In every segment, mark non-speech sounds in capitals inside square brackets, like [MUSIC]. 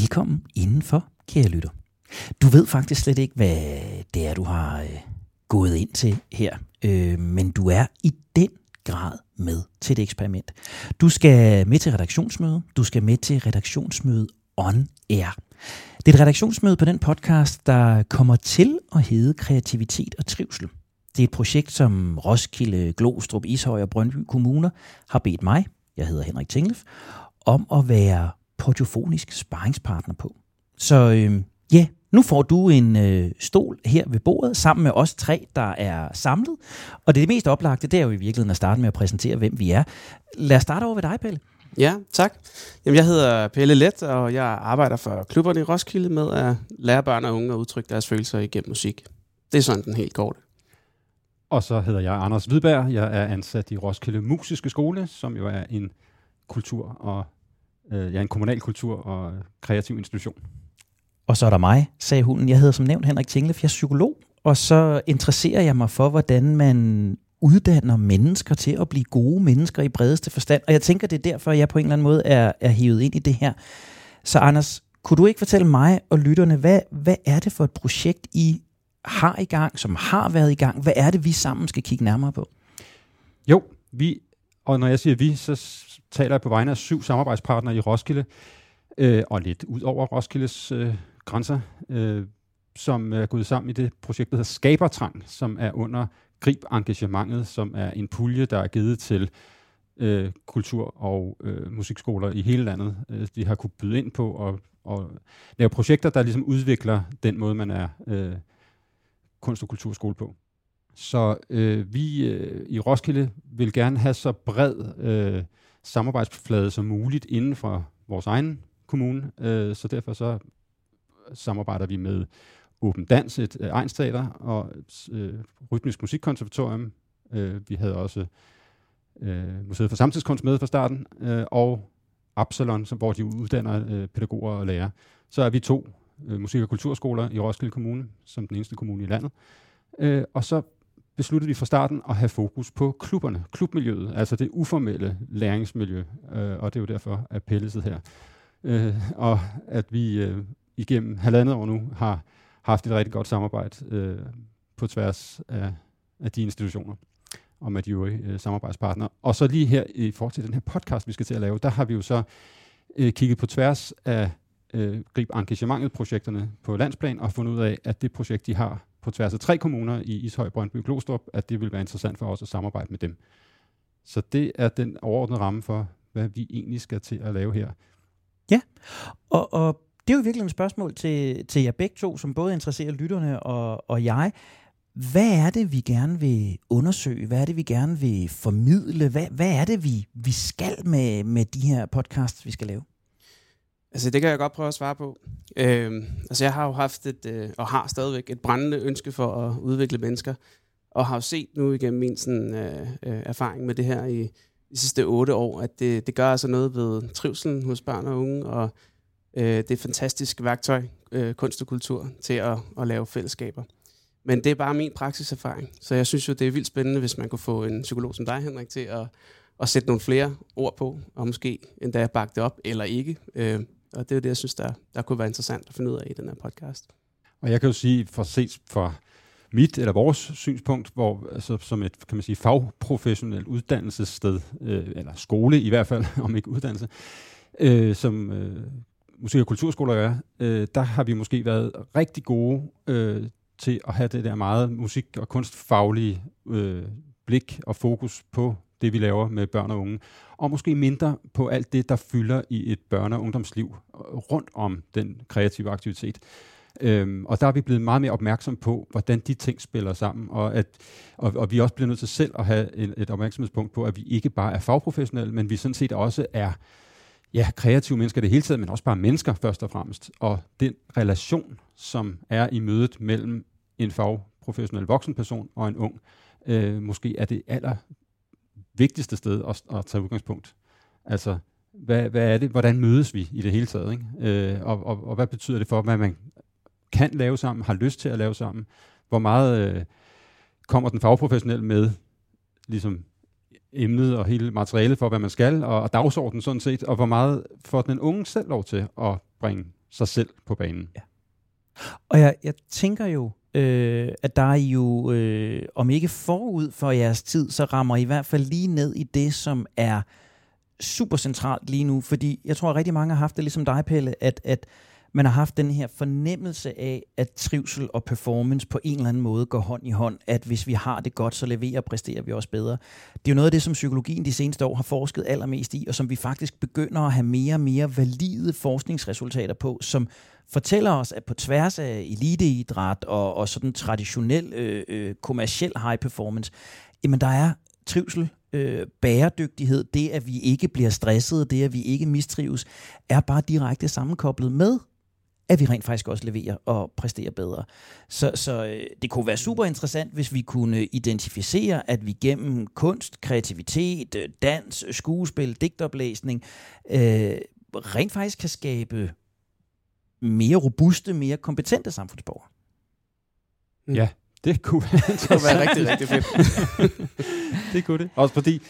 Velkommen indenfor, kære lytter. Du ved faktisk slet ikke, hvad det er, du har øh, gået ind til her, øh, men du er i den grad med til et eksperiment. Du skal med til redaktionsmøde. Du skal med til redaktionsmøde on air. Det er et redaktionsmøde på den podcast, der kommer til at hedde Kreativitet og Trivsel. Det er et projekt, som Roskilde, Glostrup, Ishøj og Brøndby Kommuner har bedt mig, jeg hedder Henrik Tinglef, om at være portofonisk sparringspartner på. Så øh, ja, nu får du en øh, stol her ved bordet sammen med os tre, der er samlet. Og det, det mest oplagte, det er jo i virkeligheden at starte med at præsentere, hvem vi er. Lad os starte over ved dig, Pelle. Ja, tak. Jamen, jeg hedder Pelle Let, og jeg arbejder for klubberne i Roskilde med at lære børn og unge at udtrykke deres følelser igennem musik. Det er sådan den helt korte. Og så hedder jeg Anders Hvidberg. Jeg er ansat i Roskilde Musiske Skole, som jo er en kultur og øh, ja, en kommunal kultur og kreativ institution. Og så er der mig, sagde hunden. Jeg hedder som nævnt Henrik Tinglef, jeg er psykolog, og så interesserer jeg mig for, hvordan man uddanner mennesker til at blive gode mennesker i bredeste forstand. Og jeg tænker, det er derfor, jeg på en eller anden måde er, er hivet ind i det her. Så Anders, kunne du ikke fortælle mig og lytterne, hvad, hvad er det for et projekt, I har i gang, som har været i gang? Hvad er det, vi sammen skal kigge nærmere på? Jo, vi, og når jeg siger vi, så taler jeg på vegne af syv samarbejdspartnere i Roskilde, øh, og lidt ud over Roskildes øh, grænser, øh, som er gået sammen i det projekt, der hedder Skabertrang, som er under Grib Engagementet, som er en pulje, der er givet til øh, kultur- og øh, musikskoler i hele landet. Øh, de har kunne byde ind på og, og lave projekter, der ligesom udvikler den måde, man er øh, kunst- og kulturskole på. Så øh, vi øh, i Roskilde vil gerne have så bred øh, samarbejdsflade som muligt inden for vores egen kommune, øh, så derfor så samarbejder vi med Åben Dans, et øh, egensteater, og øh, Rytmisk Musikkonservatorium. Øh, vi havde også øh, Museet for Samtidskunst med fra starten, øh, og Absalon, som, hvor de uddanner øh, pædagoger og lærere. Så er vi to øh, musik- og kulturskoler i Roskilde Kommune, som den eneste kommune i landet. Øh, og så besluttede vi fra starten at have fokus på klubberne, klubmiljøet, altså det uformelle læringsmiljø, øh, og det er jo derfor, at Pelle sidder her. Øh, og at vi øh, igennem halvandet år nu har haft et rigtig godt samarbejde øh, på tværs af, af de institutioner og med de øvrige øh, samarbejdspartnere. Og så lige her i forhold til den her podcast, vi skal til at lave, der har vi jo så øh, kigget på tværs af øh, Grib Engagementet-projekterne på landsplan og fundet ud af, at det projekt, de har på tværs af tre kommuner i Ishøj, Brøndby og Glostrup, at det vil være interessant for os at samarbejde med dem. Så det er den overordnede ramme for, hvad vi egentlig skal til at lave her. Ja, og, og det er jo virkelig et spørgsmål til, til jer begge to, som både interesserer lytterne og, og jeg. Hvad er det, vi gerne vil undersøge? Hvad er det, vi gerne vil formidle? Hvad, hvad er det, vi, vi skal med, med de her podcasts, vi skal lave? Altså, det kan jeg godt prøve at svare på. Øh, altså, jeg har jo haft et, øh, og har stadigvæk et brændende ønske for at udvikle mennesker, og har jo set nu igennem min sådan, øh, øh, erfaring med det her i de sidste otte år, at det, det gør altså noget ved trivselen hos børn og unge, og øh, det er et fantastisk værktøj, øh, kunst og kultur, til at, at lave fællesskaber. Men det er bare min praksiserfaring, så jeg synes jo, det er vildt spændende, hvis man kunne få en psykolog som dig, Henrik, til at, at sætte nogle flere ord på, og måske endda bakke det op, eller ikke. Øh, og det er jo det, jeg synes, der, der kunne være interessant at finde ud af i den her podcast. Og jeg kan jo sige, for ses fra mit eller vores synspunkt, hvor altså, som et kan man sige, fagprofessionelt uddannelsessted, øh, eller skole i hvert fald, [LAUGHS] om ikke uddannelse, øh, som øh, musik- og kulturskoler er, øh, der har vi måske været rigtig gode øh, til at have det der meget musik- og kunstfaglige øh, blik og fokus på det, vi laver med børn og unge, og måske mindre på alt det, der fylder i et børne- og ungdomsliv øh, rundt om den kreative aktivitet. Øhm, og der er vi blevet meget mere opmærksom på, hvordan de ting spiller sammen, og, at, og, og vi også bliver nødt til selv at have et, et opmærksomhedspunkt på, at vi ikke bare er fagprofessionelle, men vi sådan set også er ja, kreative mennesker det hele taget, men også bare mennesker først og fremmest. Og den relation, som er i mødet mellem en fagprofessionel voksenperson og en ung, øh, måske er det aller vigtigste sted at, at tage udgangspunkt. Altså, hvad, hvad er det? Hvordan mødes vi i det hele taget? Ikke? Øh, og, og, og hvad betyder det for, hvad man kan lave sammen, har lyst til at lave sammen? Hvor meget øh, kommer den fagprofessionelle med ligesom emnet og hele materialet for, hvad man skal, og, og dagsordenen sådan set, og hvor meget får den unge selv lov til at bringe sig selv på banen. Ja. Og jeg, jeg tænker jo, øh, at der er jo, øh, om ikke forud for jeres tid, så rammer I, i hvert fald lige ned i det, som er super centralt lige nu. Fordi jeg tror, at rigtig mange har haft det ligesom dig, Pelle, at, at man har haft den her fornemmelse af, at trivsel og performance på en eller anden måde går hånd i hånd, at hvis vi har det godt, så leverer og præsterer vi også bedre. Det er jo noget af det, som psykologien de seneste år har forsket allermest i, og som vi faktisk begynder at have mere og mere valide forskningsresultater på, som fortæller os, at på tværs af eliteidræt og, og sådan traditionel øh, øh, kommersiel high performance, jamen der er trivsel, øh, bæredygtighed, det at vi ikke bliver stresset, det at vi ikke mistrives, er bare direkte sammenkoblet med at vi rent faktisk også leverer og præsterer bedre. Så, så øh, det kunne være super interessant, hvis vi kunne øh, identificere, at vi gennem kunst, kreativitet, øh, dans, skuespil, digtoplæsning, øh, rent faktisk kan skabe mere robuste, mere kompetente samfundsborgere. Mm. Ja, det kunne være, [LAUGHS] det kunne være rigtig, rigtig fedt. [LAUGHS] det kunne det. Også fordi,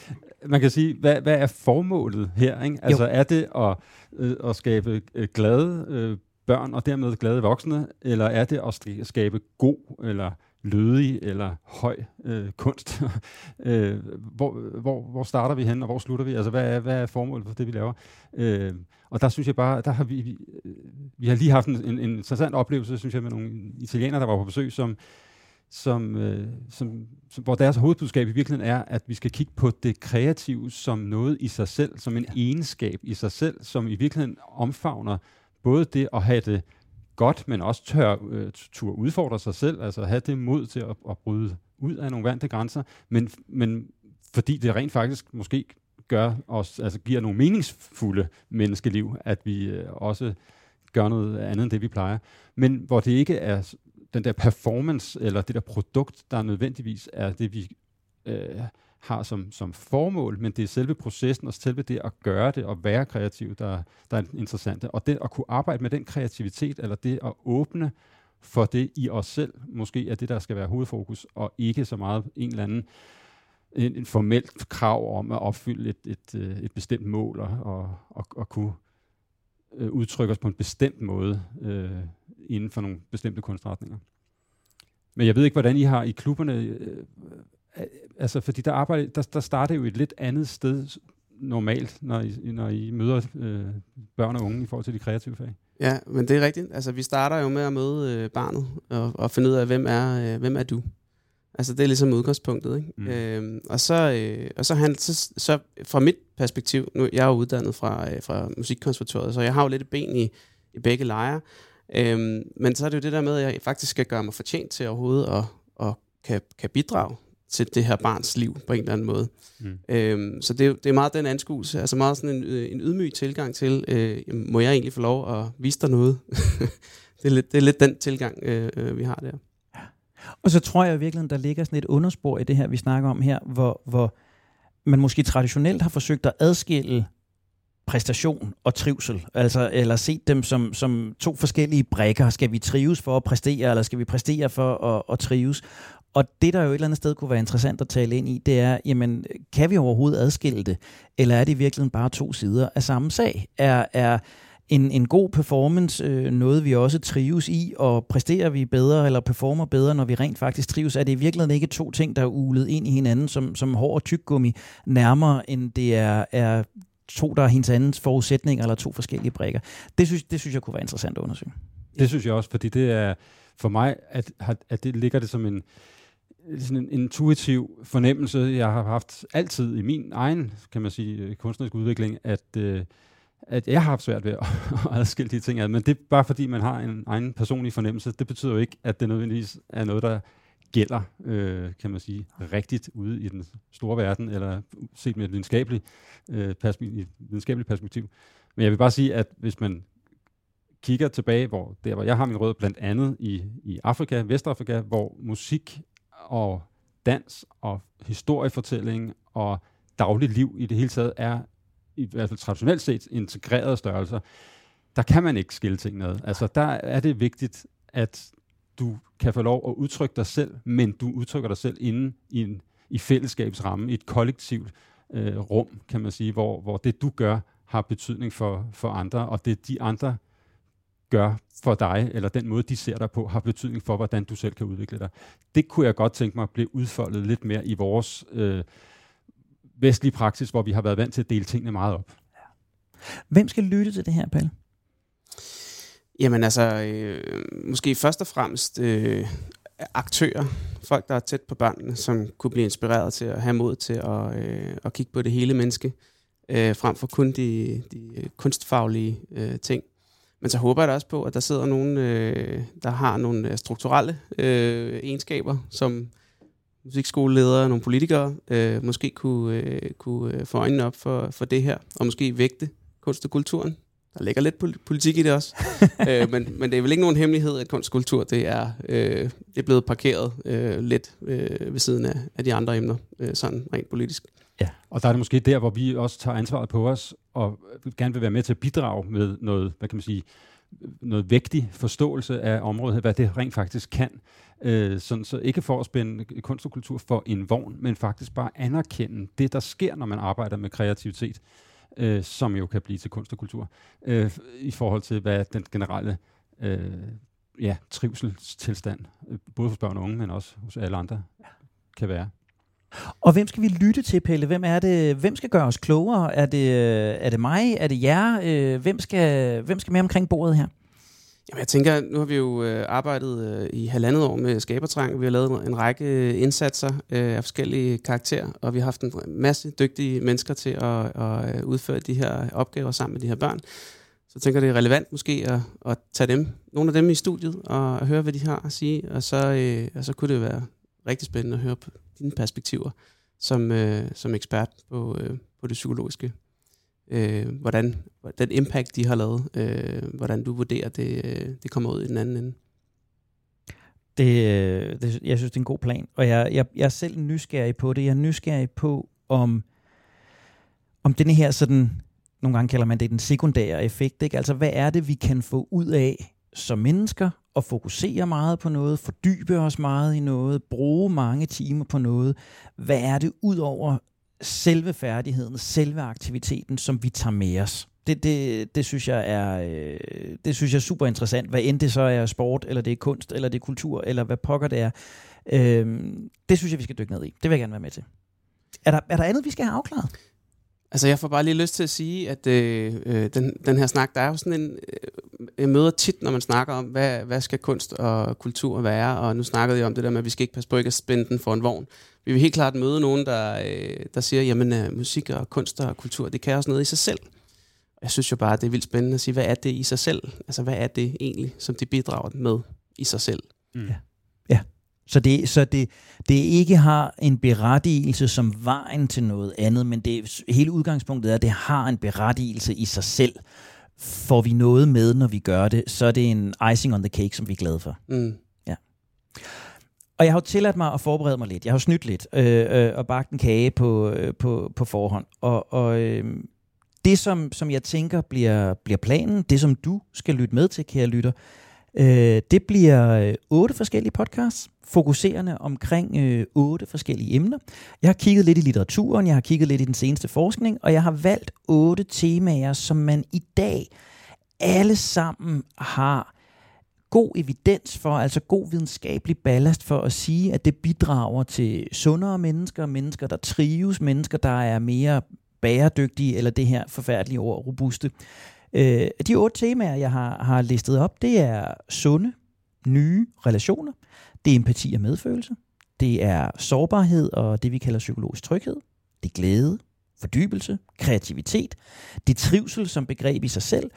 man kan sige, hvad, hvad er formålet her? Ikke? Altså jo. er det at, øh, at skabe øh, glade øh, børn og dermed glade voksne, eller er det at skabe god eller lødig eller høj øh, kunst? [LAUGHS] øh, hvor, hvor, hvor starter vi hen, og hvor slutter vi? Altså, hvad er, hvad er formålet for det, vi laver? Øh, og der synes jeg bare, der har vi, vi, vi har lige haft en, en, en interessant oplevelse, synes jeg, med nogle italienere, der var på besøg, som, som, øh, som, som, hvor deres hovedbudskab i virkeligheden er, at vi skal kigge på det kreative som noget i sig selv, som en egenskab i sig selv, som i virkeligheden omfavner både det at have det godt, men også tør, øh, tur udfordre sig selv, altså have det mod til at, at bryde ud af nogle vante grænser, men, men fordi det rent faktisk måske gør os, altså giver nogle meningsfulde menneskeliv, at vi øh, også gør noget andet end det, vi plejer. Men hvor det ikke er den der performance, eller det der produkt, der nødvendigvis er det, vi øh, har som, som formål, men det er selve processen og selve det at gøre det og være kreativ, der, der er interessant. Og det at kunne arbejde med den kreativitet, eller det at åbne for det i os selv, måske er det, der skal være hovedfokus, og ikke så meget en eller anden en, en formelt krav om at opfylde et, et, øh, et, bestemt mål og, og, og, og kunne øh, udtrykke os på en bestemt måde øh, inden for nogle bestemte kunstretninger. Men jeg ved ikke, hvordan I har i klubberne øh, altså, fordi der, arbejder, der, der starter jo et lidt andet sted normalt, når I, når I møder øh, børn og unge i forhold til de kreative fag. Ja, men det er rigtigt. Altså, vi starter jo med at møde øh, barnet og, og finde ud af, hvem er, øh, hvem er du? Altså, det er ligesom udgangspunktet. Ikke? Mm. Øhm, og så, øh, og så, han, så, så fra mit perspektiv, nu jeg er jo uddannet fra, øh, fra musikkonservatoriet, så jeg har jo lidt ben i, i begge lejre. Øhm, men så er det jo det der med, at jeg faktisk skal gøre mig fortjent til overhovedet at, at kan, kan bidrage til det her barns liv på en eller anden måde. Mm. Øhm, så det, det er meget den anskuelse, altså meget sådan en, øh, en ydmyg tilgang til, øh, må jeg egentlig få lov at vise dig noget? [LAUGHS] det, er lidt, det er lidt den tilgang, øh, øh, vi har der. Ja. Og så tror jeg virkelig, der ligger sådan et underspor i det her, vi snakker om her, hvor, hvor man måske traditionelt har forsøgt at adskille præstation og trivsel, altså, eller set dem som, som to forskellige brækker. Skal vi trives for at præstere, eller skal vi præstere for at, at trives? Og det, der jo et eller andet sted kunne være interessant at tale ind i, det er, jamen, kan vi overhovedet adskille det? Eller er det i virkeligheden bare to sider af samme sag? Er, er en, en god performance øh, noget, vi også trives i, og præsterer vi bedre eller performer bedre, når vi rent faktisk trives? Er det i virkeligheden ikke to ting, der er ulet ind i hinanden, som, som hård og tyk gummi, nærmere end det er, er to, der er hendes andens forudsætninger, eller to forskellige brækker? Det synes, det synes jeg kunne være interessant at undersøge. Det synes jeg også, fordi det er for mig, at, at det ligger det som en, sådan en intuitiv fornemmelse, jeg har haft altid i min egen, kan man sige, øh, kunstneriske udvikling, at, øh, at jeg har haft svært ved at, [LAUGHS] at adskille de ting. Men det er bare fordi, man har en egen personlig fornemmelse. Det betyder jo ikke, at det nødvendigvis er noget, der gælder, øh, kan man sige, rigtigt ude i den store verden, eller set med et videnskabeligt, øh, perspektiv, videnskabeligt perspektiv. Men jeg vil bare sige, at hvis man kigger tilbage, hvor der hvor jeg har min rød blandt andet i, i Afrika, Vestafrika, hvor musik og dans og historiefortælling og dagligt liv i det hele taget er i hvert fald traditionelt set integrerede størrelser, der kan man ikke skille ting ad. Altså der er det vigtigt, at du kan få lov at udtrykke dig selv, men du udtrykker dig selv inde i, en, i fællesskabsramme, i et kollektivt øh, rum, kan man sige, hvor, hvor det du gør har betydning for, for andre, og det de andre gør for dig, eller den måde, de ser dig på, har betydning for, hvordan du selv kan udvikle dig. Det kunne jeg godt tænke mig at blive udfoldet lidt mere i vores øh, vestlige praksis, hvor vi har været vant til at dele tingene meget op. Hvem skal lytte til det her, Pelle? Jamen altså, øh, måske først og fremmest øh, aktører, folk, der er tæt på børnene, som kunne blive inspireret til at have mod til at, øh, at kigge på det hele menneske, øh, frem for kun de, de øh, kunstfaglige øh, ting. Men så håber jeg da også på, at der sidder nogen, øh, der har nogle øh, strukturelle øh, egenskaber, som musikskoleledere, nogle politikere, øh, måske kunne, øh, kunne øh, få øjnene op for, for det her, og måske vægte kunst og kulturen. Der ligger lidt politik i det også. [LAUGHS] øh, men, men det er vel ikke nogen hemmelighed, at kunst og kultur det er, øh, det er blevet parkeret øh, lidt øh, ved siden af, af de andre emner, øh, sådan rent politisk. Ja, og der er det måske der, hvor vi også tager ansvaret på os, og gerne vil være med til at bidrage med noget, hvad kan man sige, noget vægtig forståelse af området, hvad det rent faktisk kan. Øh, sådan, så ikke for at spænde kunst og kultur for en vogn, men faktisk bare anerkende det, der sker, når man arbejder med kreativitet, øh, som jo kan blive til kunst og kultur, øh, i forhold til, hvad den generelle øh, ja, trivselstilstand, øh, både hos børn og unge, men også hos alle andre, kan være. Og hvem skal vi lytte til, Pelle? Hvem er det? Hvem skal gøre os klogere? Er det, er det mig? Er det jer? Øh, hvem skal, hvem skal med omkring bordet her? Jamen, jeg tænker, nu har vi jo øh, arbejdet øh, i halvandet år med Skabertrang. Vi har lavet en række indsatser øh, af forskellige karakterer, og vi har haft en masse dygtige mennesker til at, at øh, udføre de her opgaver sammen med de her børn. Så jeg tænker, det er relevant måske at, at tage dem, nogle af dem i studiet og høre, hvad de har at sige. Og så, øh, og så kunne det være rigtig spændende at høre på dine perspektiver som, øh, som ekspert på, øh, på det psykologiske. Øh, hvordan den impact, de har lavet, øh, hvordan du vurderer, det, det kommer ud i den anden ende. Det, øh, det, jeg synes, det er en god plan, og jeg, jeg, jeg er selv nysgerrig på det. Jeg er nysgerrig på, om, om denne her sådan, nogle gange kalder man det den sekundære effekt, ikke? altså hvad er det, vi kan få ud af som mennesker, at fokusere meget på noget, fordybe os meget i noget, bruge mange timer på noget. Hvad er det ud over selve færdigheden, selve aktiviteten, som vi tager med os? Det, det, det, synes jeg er, øh, det synes jeg er super interessant, hvad end det så er sport, eller det er kunst, eller det er kultur, eller hvad pokker det er. Øh, det synes jeg, vi skal dykke ned i. Det vil jeg gerne være med til. Er der, er der andet, vi skal have afklaret? Altså, jeg får bare lige lyst til at sige, at øh, øh, den, den her snak, der er jo sådan en... Øh, jeg møder tit, når man snakker om, hvad, hvad skal kunst og kultur være, og nu snakkede jeg om det der med, at vi skal ikke passe på ikke at spænde den for en vogn. Vi vil helt klart møde nogen, der, øh, der siger, jamen øh, musik og kunst og kultur, det kan også noget i sig selv. Jeg synes jo bare, det er vildt spændende at sige, hvad er det i sig selv? Altså, hvad er det egentlig, som de bidrager med i sig selv? Mm. Ja. Så, det, så det, det ikke har en berettigelse som vejen til noget andet, men det hele udgangspunktet er, at det har en berettigelse i sig selv. Får vi noget med, når vi gør det, så er det en icing on the cake, som vi er glade for. Mm. Ja. Og jeg har jo tilladt mig at forberede mig lidt. Jeg har jo snydt lidt øh, øh, og bagt en kage på, øh, på, på forhånd. Og, og øh, det, som, som jeg tænker bliver, bliver planen, det som du skal lytte med til, kære lytter, øh, det bliver øh, otte forskellige podcasts fokuserende omkring øh, otte forskellige emner. Jeg har kigget lidt i litteraturen, jeg har kigget lidt i den seneste forskning, og jeg har valgt otte temaer, som man i dag alle sammen har god evidens for, altså god videnskabelig ballast for at sige, at det bidrager til sundere mennesker, mennesker, der trives, mennesker, der er mere bæredygtige, eller det her forfærdelige ord, robuste. Øh, de otte temaer, jeg har, har listet op, det er sunde, nye relationer, det er empati og medfølelse. Det er sårbarhed og det, vi kalder psykologisk tryghed. Det er glæde, fordybelse, kreativitet. Det er trivsel som begreb i sig selv.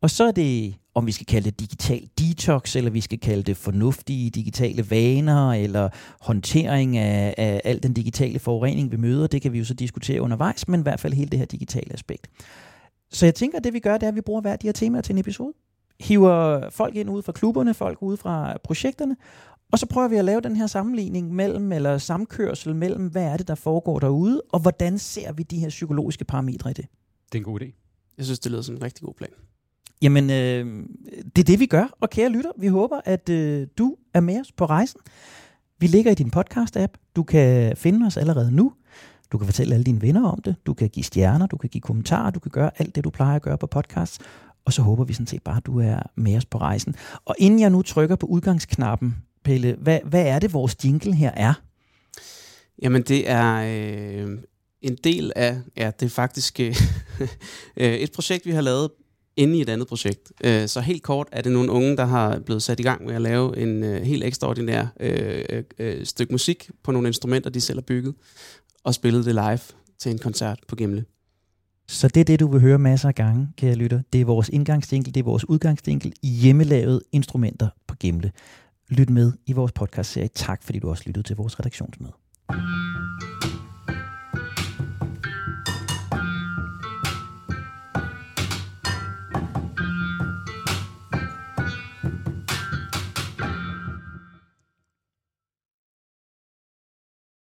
Og så er det, om vi skal kalde det digital detox, eller vi skal kalde det fornuftige digitale vaner, eller håndtering af, af al den digitale forurening, vi møder. Det kan vi jo så diskutere undervejs, men i hvert fald hele det her digitale aspekt. Så jeg tænker, at det vi gør, det er, at vi bruger hver de her temaer til en episode hiver folk ind ud fra klubberne, folk ud fra projekterne, og så prøver vi at lave den her sammenligning mellem, eller samkørsel mellem, hvad er det, der foregår derude, og hvordan ser vi de her psykologiske parametre i det. Det er en god idé. Jeg synes, det lyder som en rigtig god plan. Jamen, øh, det er det, vi gør. Og kære lytter, vi håber, at øh, du er med os på rejsen. Vi ligger i din podcast-app. Du kan finde os allerede nu. Du kan fortælle alle dine venner om det. Du kan give stjerner, du kan give kommentarer, du kan gøre alt det, du plejer at gøre på podcast. og så håber vi sådan set bare, at du er med os på rejsen. Og inden jeg nu trykker på udgangsknappen, Pelle, hvad, hvad er det, vores jingle her er? Jamen, det er øh, en del af, ja, det er faktisk øh, [LAUGHS] øh et projekt, vi har lavet inde i et andet projekt. Øh, så helt kort er det nogle unge, der har blevet sat i gang med at lave en øh, helt ekstraordinær øh, øh, øh stykke musik på nogle instrumenter, de selv har bygget, og spillede det live til en koncert på Gimle. Så det er det, du vil høre masser af gange, kære lytter. Det er vores indgangsdinkel, det er vores udgangsdinkel i hjemmelavede instrumenter på Gimle. Lyt med i vores podcast-serie. Tak fordi du også lyttede til vores redaktionsmøde.